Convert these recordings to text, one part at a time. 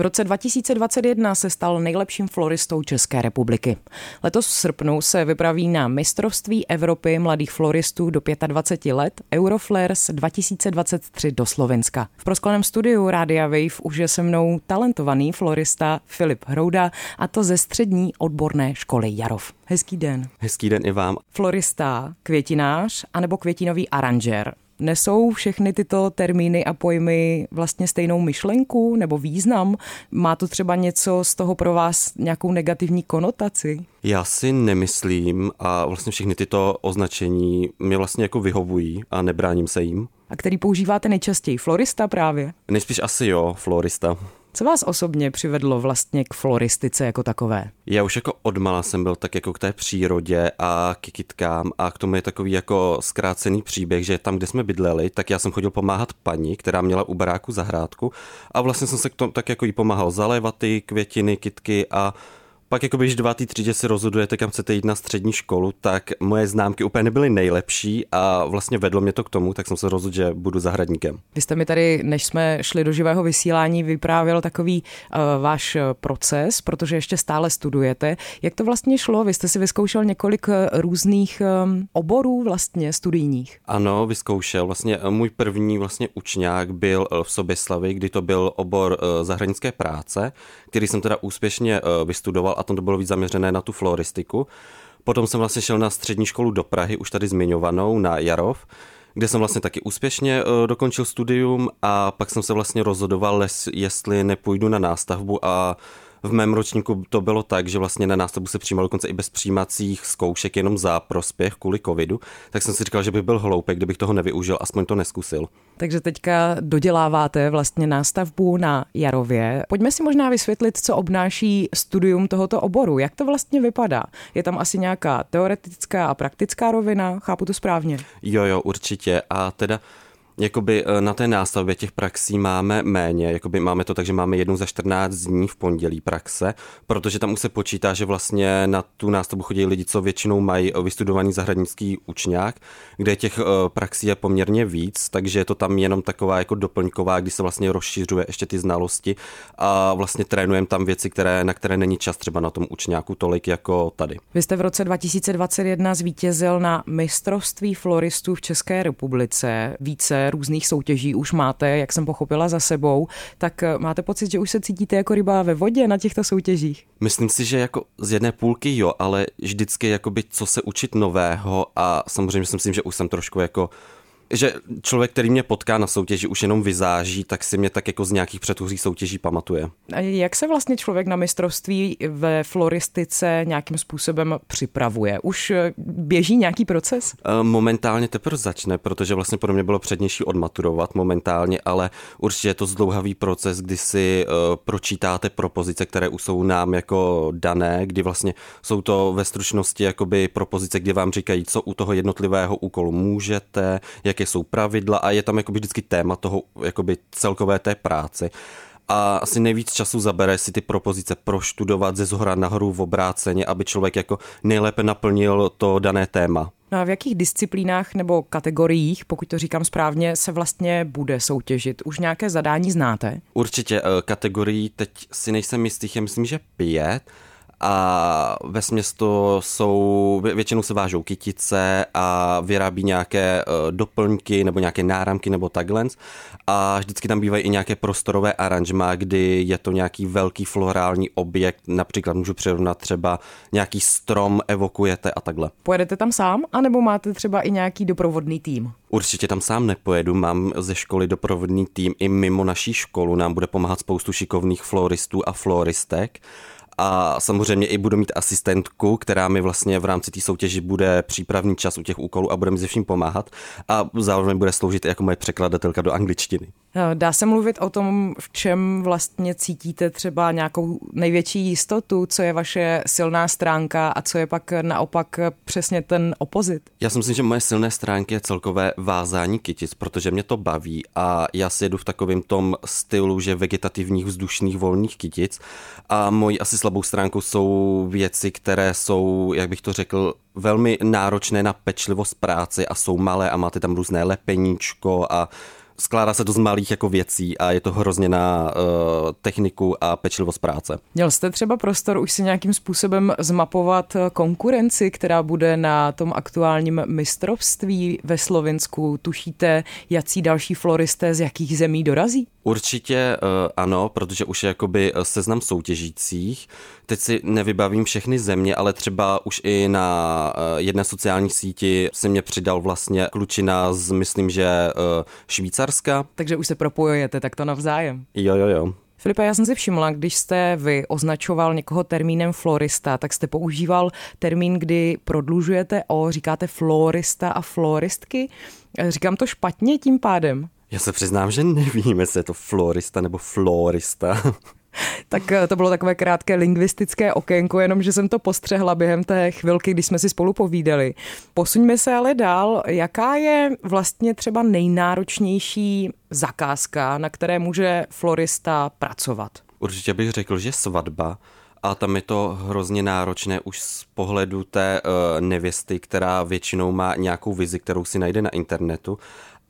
V roce 2021 se stal nejlepším floristou České republiky. Letos v srpnu se vypraví na mistrovství Evropy mladých floristů do 25 let Euroflairs 2023 do Slovenska. V proskleném studiu Rádia Wave už je se mnou talentovaný florista Filip Hrouda a to ze střední odborné školy Jarov. Hezký den. Hezký den i vám. Florista, květinář anebo květinový aranžér. Nesou všechny tyto termíny a pojmy vlastně stejnou myšlenku nebo význam? Má to třeba něco z toho pro vás nějakou negativní konotaci? Já si nemyslím a vlastně všechny tyto označení mě vlastně jako vyhovují a nebráním se jim. A který používáte nejčastěji? Florista právě? Nejspíš asi jo, florista. Co vás osobně přivedlo vlastně k floristice jako takové? Já už jako odmala jsem byl tak jako k té přírodě a k kytkám a k tomu je takový jako zkrácený příběh, že tam, kde jsme bydleli, tak já jsem chodil pomáhat paní, která měla u baráku zahrádku a vlastně jsem se k tomu tak jako jí pomáhal zalévat ty květiny, kytky a pak jako když dva třídě si rozhodujete, kam chcete jít na střední školu, tak moje známky úplně nebyly nejlepší a vlastně vedlo mě to k tomu, tak jsem se rozhodl, že budu zahradníkem. Vy jste mi tady, než jsme šli do živého vysílání, vyprávěl takový uh, váš proces, protože ještě stále studujete. Jak to vlastně šlo? Vy jste si vyzkoušel několik eh, různých um, oborů vlastně studijních. Ano, vyzkoušel. Vlastně můj první vlastně učňák byl v Soběslavi, kdy to byl obor uh, zahradnické práce, který jsem teda úspěšně uh, vystudoval a to bylo víc zaměřené na tu floristiku. Potom jsem vlastně šel na střední školu do Prahy, už tady zmiňovanou, na Jarov, kde jsem vlastně taky úspěšně uh, dokončil studium a pak jsem se vlastně rozhodoval, jestli nepůjdu na nástavbu a v mém ročníku to bylo tak, že vlastně na nástavbu se přijímalo dokonce i bez přijímacích zkoušek jenom za prospěch kvůli covidu, tak jsem si říkal, že by byl hloupý, kdybych toho nevyužil, aspoň to neskusil. Takže teďka doděláváte vlastně nástavbu na Jarově. Pojďme si možná vysvětlit, co obnáší studium tohoto oboru. Jak to vlastně vypadá? Je tam asi nějaká teoretická a praktická rovina? Chápu to správně? Jo, jo, určitě. A teda jakoby eh, na té nástavbě těch praxí máme méně, jakoby máme to tak, že máme jednu za 14 dní v pondělí praxe, protože tam už se počítá, že vlastně na tu nástavbu chodí lidi, co většinou mají eh, vystudovaný zahradnický učňák, kde těch eh, praxí je poměrně víc, takže je to tam jenom taková jako doplňková, kdy se vlastně rozšiřuje ještě ty znalosti a vlastně trénujeme tam věci, které, na které není čas třeba na tom učňáku tolik jako tady. Vy jste v roce 2021 zvítězil na mistrovství floristů v České republice. Více různých soutěží už máte, jak jsem pochopila, za sebou, tak eh, máte pocit, že už se cítíte jako ryba ve vodě na těchto soutěžích? Myslím si, že jako z jedné půlky jo, ale vždycky jakoby co se učit nového a samozřejmě si myslím, že už jsem trošku jako že člověk, který mě potká na soutěži, už jenom vyzáží, tak si mě tak jako z nějakých předchozích soutěží pamatuje. A jak se vlastně člověk na mistrovství ve floristice nějakým způsobem připravuje? Už eh, běží nějaký proces? Eh, momentálně teprve začne, protože vlastně pro mě bylo přednější odmaturovat momentálně, ale určitě je to zdlouhavý proces, kdy si uh, pročítáte propozice, které už jsou nám jako dané, kdy vlastně jsou to ve stručnosti jakoby propozice, kde vám říkají, co u toho jednotlivého úkolu můžete, jak jaké jsou pravidla a je tam jakoby vždycky téma toho jakoby celkové té práce a asi nejvíc času zabere si ty propozice proštudovat ze zhora nahoru v obráceně, aby člověk jako nejlépe naplnil to dané téma. No a v jakých disciplínách nebo kategoriích, pokud to říkám správně, se vlastně bude soutěžit? Už nějaké zadání znáte? Určitě eh, kategorií teď si nejsem jistý, já myslím, že pět a ve to jsou, většinou se vážou kytice a vyrábí nějaké uh, doplňky nebo nějaké náramky nebo takhle. A vždycky tam bývají i nějaké prostorové aranžma, kdy je to nějaký velký florální objekt, například můžu přirovnat třeba nějaký strom evokujete a takhle. Pojedete tam sám, anebo máte třeba i nějaký doprovodný tým? Určitě tam sám nepojedu, mám ze školy doprovodný tým i mimo naší školu, nám bude pomáhat spoustu šikovných floristů a floristek a samozřejmě i budu mít asistentku, která mi vlastně v rámci té soutěži bude přípravný čas u těch úkolů a bude mi se vším pomáhat a zároveň bude sloužit jako moje překladatelka do angličtiny. Eh, dá se mluvit o tom, v čem vlastně cítíte třeba nějakou největší jistotu, co je vaše silná stránka a co je pak naopak přesně ten opozit? Já si myslím, že moje silné stránky je celkové vázání kytic, protože mě to baví a já si jedu v takovém tom stylu, že vegetativních vzdušných volných kytic a mojí asi slabou stránkou jsou věci, které jsou, jak bych to řekl, velmi náročné na pečlivost práce a jsou malé a máte tam různé lepeníčko a skládá se to z malých jako věcí a je to hrozně na uh, techniku a pečlivost práce. Měl jste třeba prostor už si nějakým způsobem zmapovat konkurenci, která bude na tom aktuálním mistrovství ve Slovensku? Tušíte, jaký další floristé z jakých zemí dorazí? Určitě uh, ano, protože už je jakoby seznam soutěžících. Teď si nevybavím všechny země, ale třeba už i na uh, jedné sociální síti se mě přidal vlastně klučina z, myslím, že Švýcarska. Takže už se propojujete takto navzájem. Jo, jo, jo. Filipe, já jsem si všimla, když jste vy označoval někoho termínem florista, tak jste používal termín, kdy prodlužujete o, říkáte florista a floristky. Říkám to špatně tím pádem? Já se přiznám, že nevím, jestli je to florista nebo florista. Tak eh, to bylo takové krátké lingvistické okénko, jenom že jsem to postřehla během té chvilky, když jsme si spolu povídali. Posuňme se ale dál. Jaká je vlastně třeba nejnáročnější zakázka, na které může florista pracovat? Určitě bych řekl, že svatba, a tam je to hrozně náročné už z pohledu té uh, nevěsty, která většinou má nějakou vizi, kterou si najde na internetu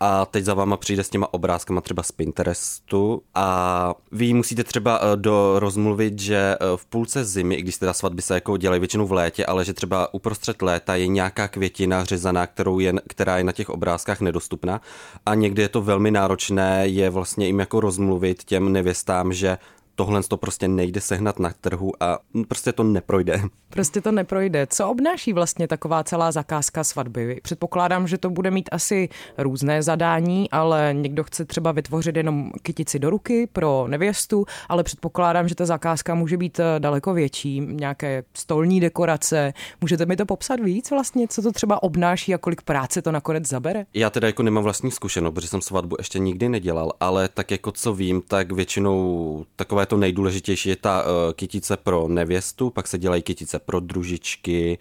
a teď za váma přijde s těma obrázkama třeba z Pinterestu a vy musíte třeba eh, do rozmluvit, že eh, v půlce zimy, i když teda svatby se jako dělají většinou v létě, ale že třeba uprostřed léta je nějaká květina řezaná, kterou je, která je na těch obrázkách nedostupná. A někdy je to velmi náročné je vlastně jim jako rozmluvit těm nevěstám, že tohle to prostě nejde sehnat na trhu a prostě to neprojde. Prostě to neprojde. Co obnáší vlastně taková celá zakázka svatby? Předpokládám, že to bude mít asi různé zadání, ale někdo chce třeba vytvořit jenom kytici do ruky pro nevěstu, ale předpokládám, že ta zakázka může být eh, daleko větší, nějaké stolní dekorace. Můžete mi to popsat víc vlastně, co to třeba obnáší a kolik práce to nakonec zabere? Já teda jako nemám vlastní zkušenost, protože jsem svatbu ještě nikdy nedělal, ale tak jako co vím, tak většinou takové to nejdůležitější je ta uh, kytice pro nevěstu, pak se dělají kytice pro družičky,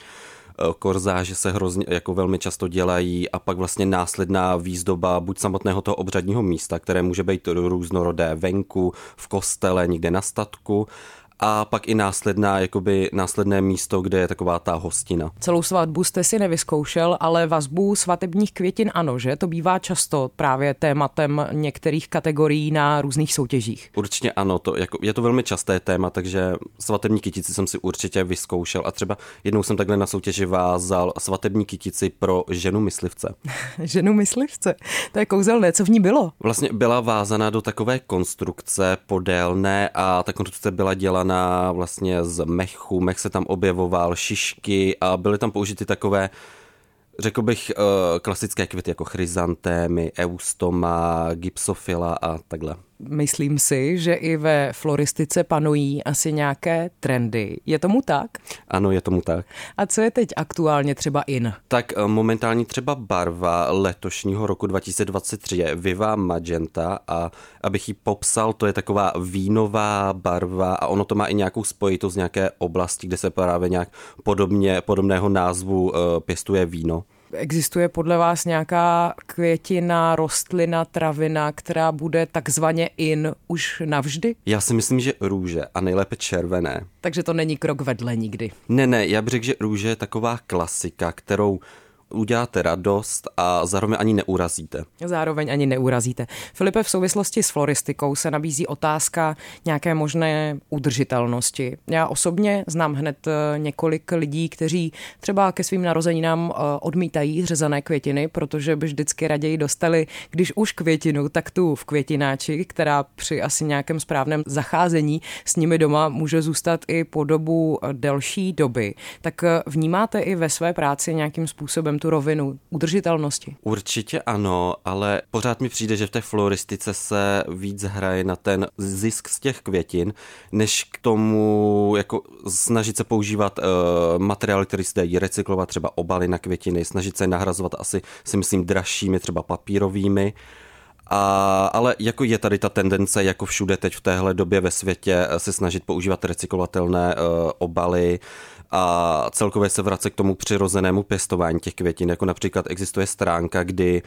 uh, korzáže se hrozně jako velmi často dělají a pak vlastně následná výzdoba buď samotného toho obřadního místa, které může být různorodé venku, v kostele, někde na statku, a pak i následná, jakoby následné místo, kde je taková ta hostina. Celou svatbu jste si nevyzkoušel, ale vazbu svatebních květin ano, že? To bývá často právě tématem některých kategorií na různých soutěžích. Určitě ano, to, jako, je to velmi časté téma, takže svatební kytici jsem si určitě vyzkoušel a třeba jednou jsem takhle na soutěži vázal svatební kytici pro ženu myslivce. ženu myslivce? To je kouzelné, co v ní bylo? Vlastně byla vázaná do takové konstrukce podélné a ta konstrukce byla dělána udělaná vlastně z mechu, mech se tam objevoval, šišky a byly tam použity takové řekl bych eh, klasické květy jako chryzantémy, eustoma, gypsofila a takhle. Myslím si, že i ve floristice panují asi nějaké trendy. Je tomu tak? Ano, je tomu tak. A co je teď aktuálně třeba in? Tak eh, momentální třeba barva letošního roku 2023 je Viva Magenta a abych ji popsal, to je taková vínová barva a ono to má i nějakou spojitost z nějaké oblasti, kde se právě nějak podobně, podobného názvu uh, pěstuje víno. Existuje podle vás nějaká květina, rostlina, travina, která bude takzvaně in už navždy? Já si myslím, že růže a nejlépe červené. Takže to není krok vedle nikdy. Ne, ne, já bych řekl, že růže je taková klasika, kterou uděláte radost a zároveň ani neurazíte. Zároveň ani neurazíte. Filipe, v souvislosti s floristikou se nabízí otázka nějaké možné udržitelnosti. Já osobně znám hned eh, několik lidí, kteří třeba ke svým narozeninám eh, odmítají řezané květiny, protože by vždycky raději dostali, když už květinu, tak tu v květináči, která při asi nějakém správném zacházení s nimi doma může zůstat i po dobu eh, delší doby. Tak vnímáte i ve své práci nějakým způsobem tu rovinu udržitelnosti? Určitě ano, ale pořád mi přijde, že v té floristice se víc hraje na ten zisk z těch květin, než k tomu jako snažit se používat uh, materiály, které se dají recyklovat, třeba obaly na květiny, snažit se nahrazovat asi si myslím dražšími, třeba papírovými. A, ale jako je tady ta tendence, jako všude teď v téhle době ve světě, se snažit používat recyklovatelné uh, obaly, a celkově se vrace k tomu přirozenému pěstování těch květin, jako například existuje stránka, kdy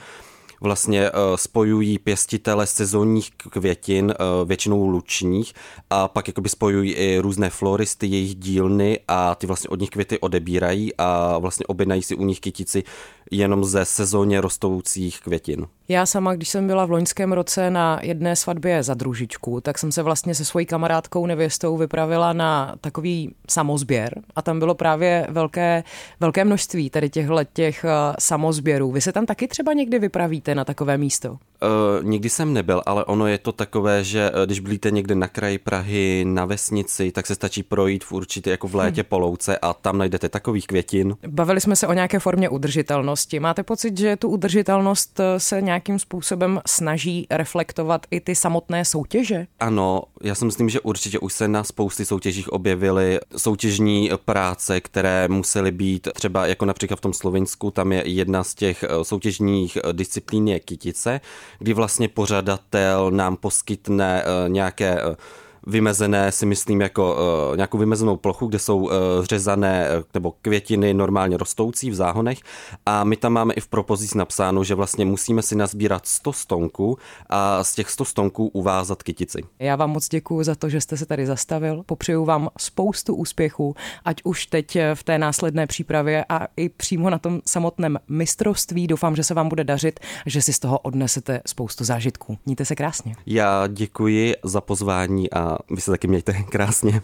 vlastně spojují pěstitele sezónních květin, většinou lučních, a pak jakoby spojují i různé floristy, jejich dílny a ty vlastně od nich květy odebírají a vlastně objednají si u nich kytici jenom ze sezóně rostoucích květin. Já sama, když jsem byla v loňském roce na jedné svatbě za družičku, tak jsem se vlastně se svojí kamarádkou nevěstou vypravila na takový samozběr a tam bylo právě velké, velké množství tady těchto těch eh, samozběrů. Vy se tam taky třeba někdy vypravíte na takové místo? Uh, nikdy jsem nebyl, ale ono je to takové, že uh, když blíte někde na kraji Prahy, na vesnici, tak se stačí projít v určitě jako v létě hm. po louce a tam najdete takových květin. Bavili jsme se o nějaké formě udržitelnosti. Máte pocit, že tu udržitelnost se nějakým způsobem snaží reflektovat i ty samotné soutěže? Ano, já si myslím, že určitě už se na spousty soutěžích objevily soutěžní práce, které musely být třeba jako například v tom Slovensku, tam je jedna z těch soutěžních disciplín je kytice, kdy vlastně pořadatel nám poskytne eh, nějaké eh, vymezené, si myslím, jako uh, nějakou vymezenou plochu, kde jsou uh, řezané uh, nebo květiny normálně rostoucí v záhonech a my tam máme i v propozici napsáno, že vlastně musíme si nazbírat 100 stonků a z těch 100 stonků uvázat kytici. Já vám moc děkuji za to, že jste se tady zastavil. Popřeju vám spoustu úspěchů, ať už teď v té následné přípravě a i přímo na tom samotném mistrovství. Doufám, že se vám bude dařit, že si z toho odnesete spoustu zážitků. Mějte se krásně. Já děkuji za pozvání a vy se taky mějte krásně.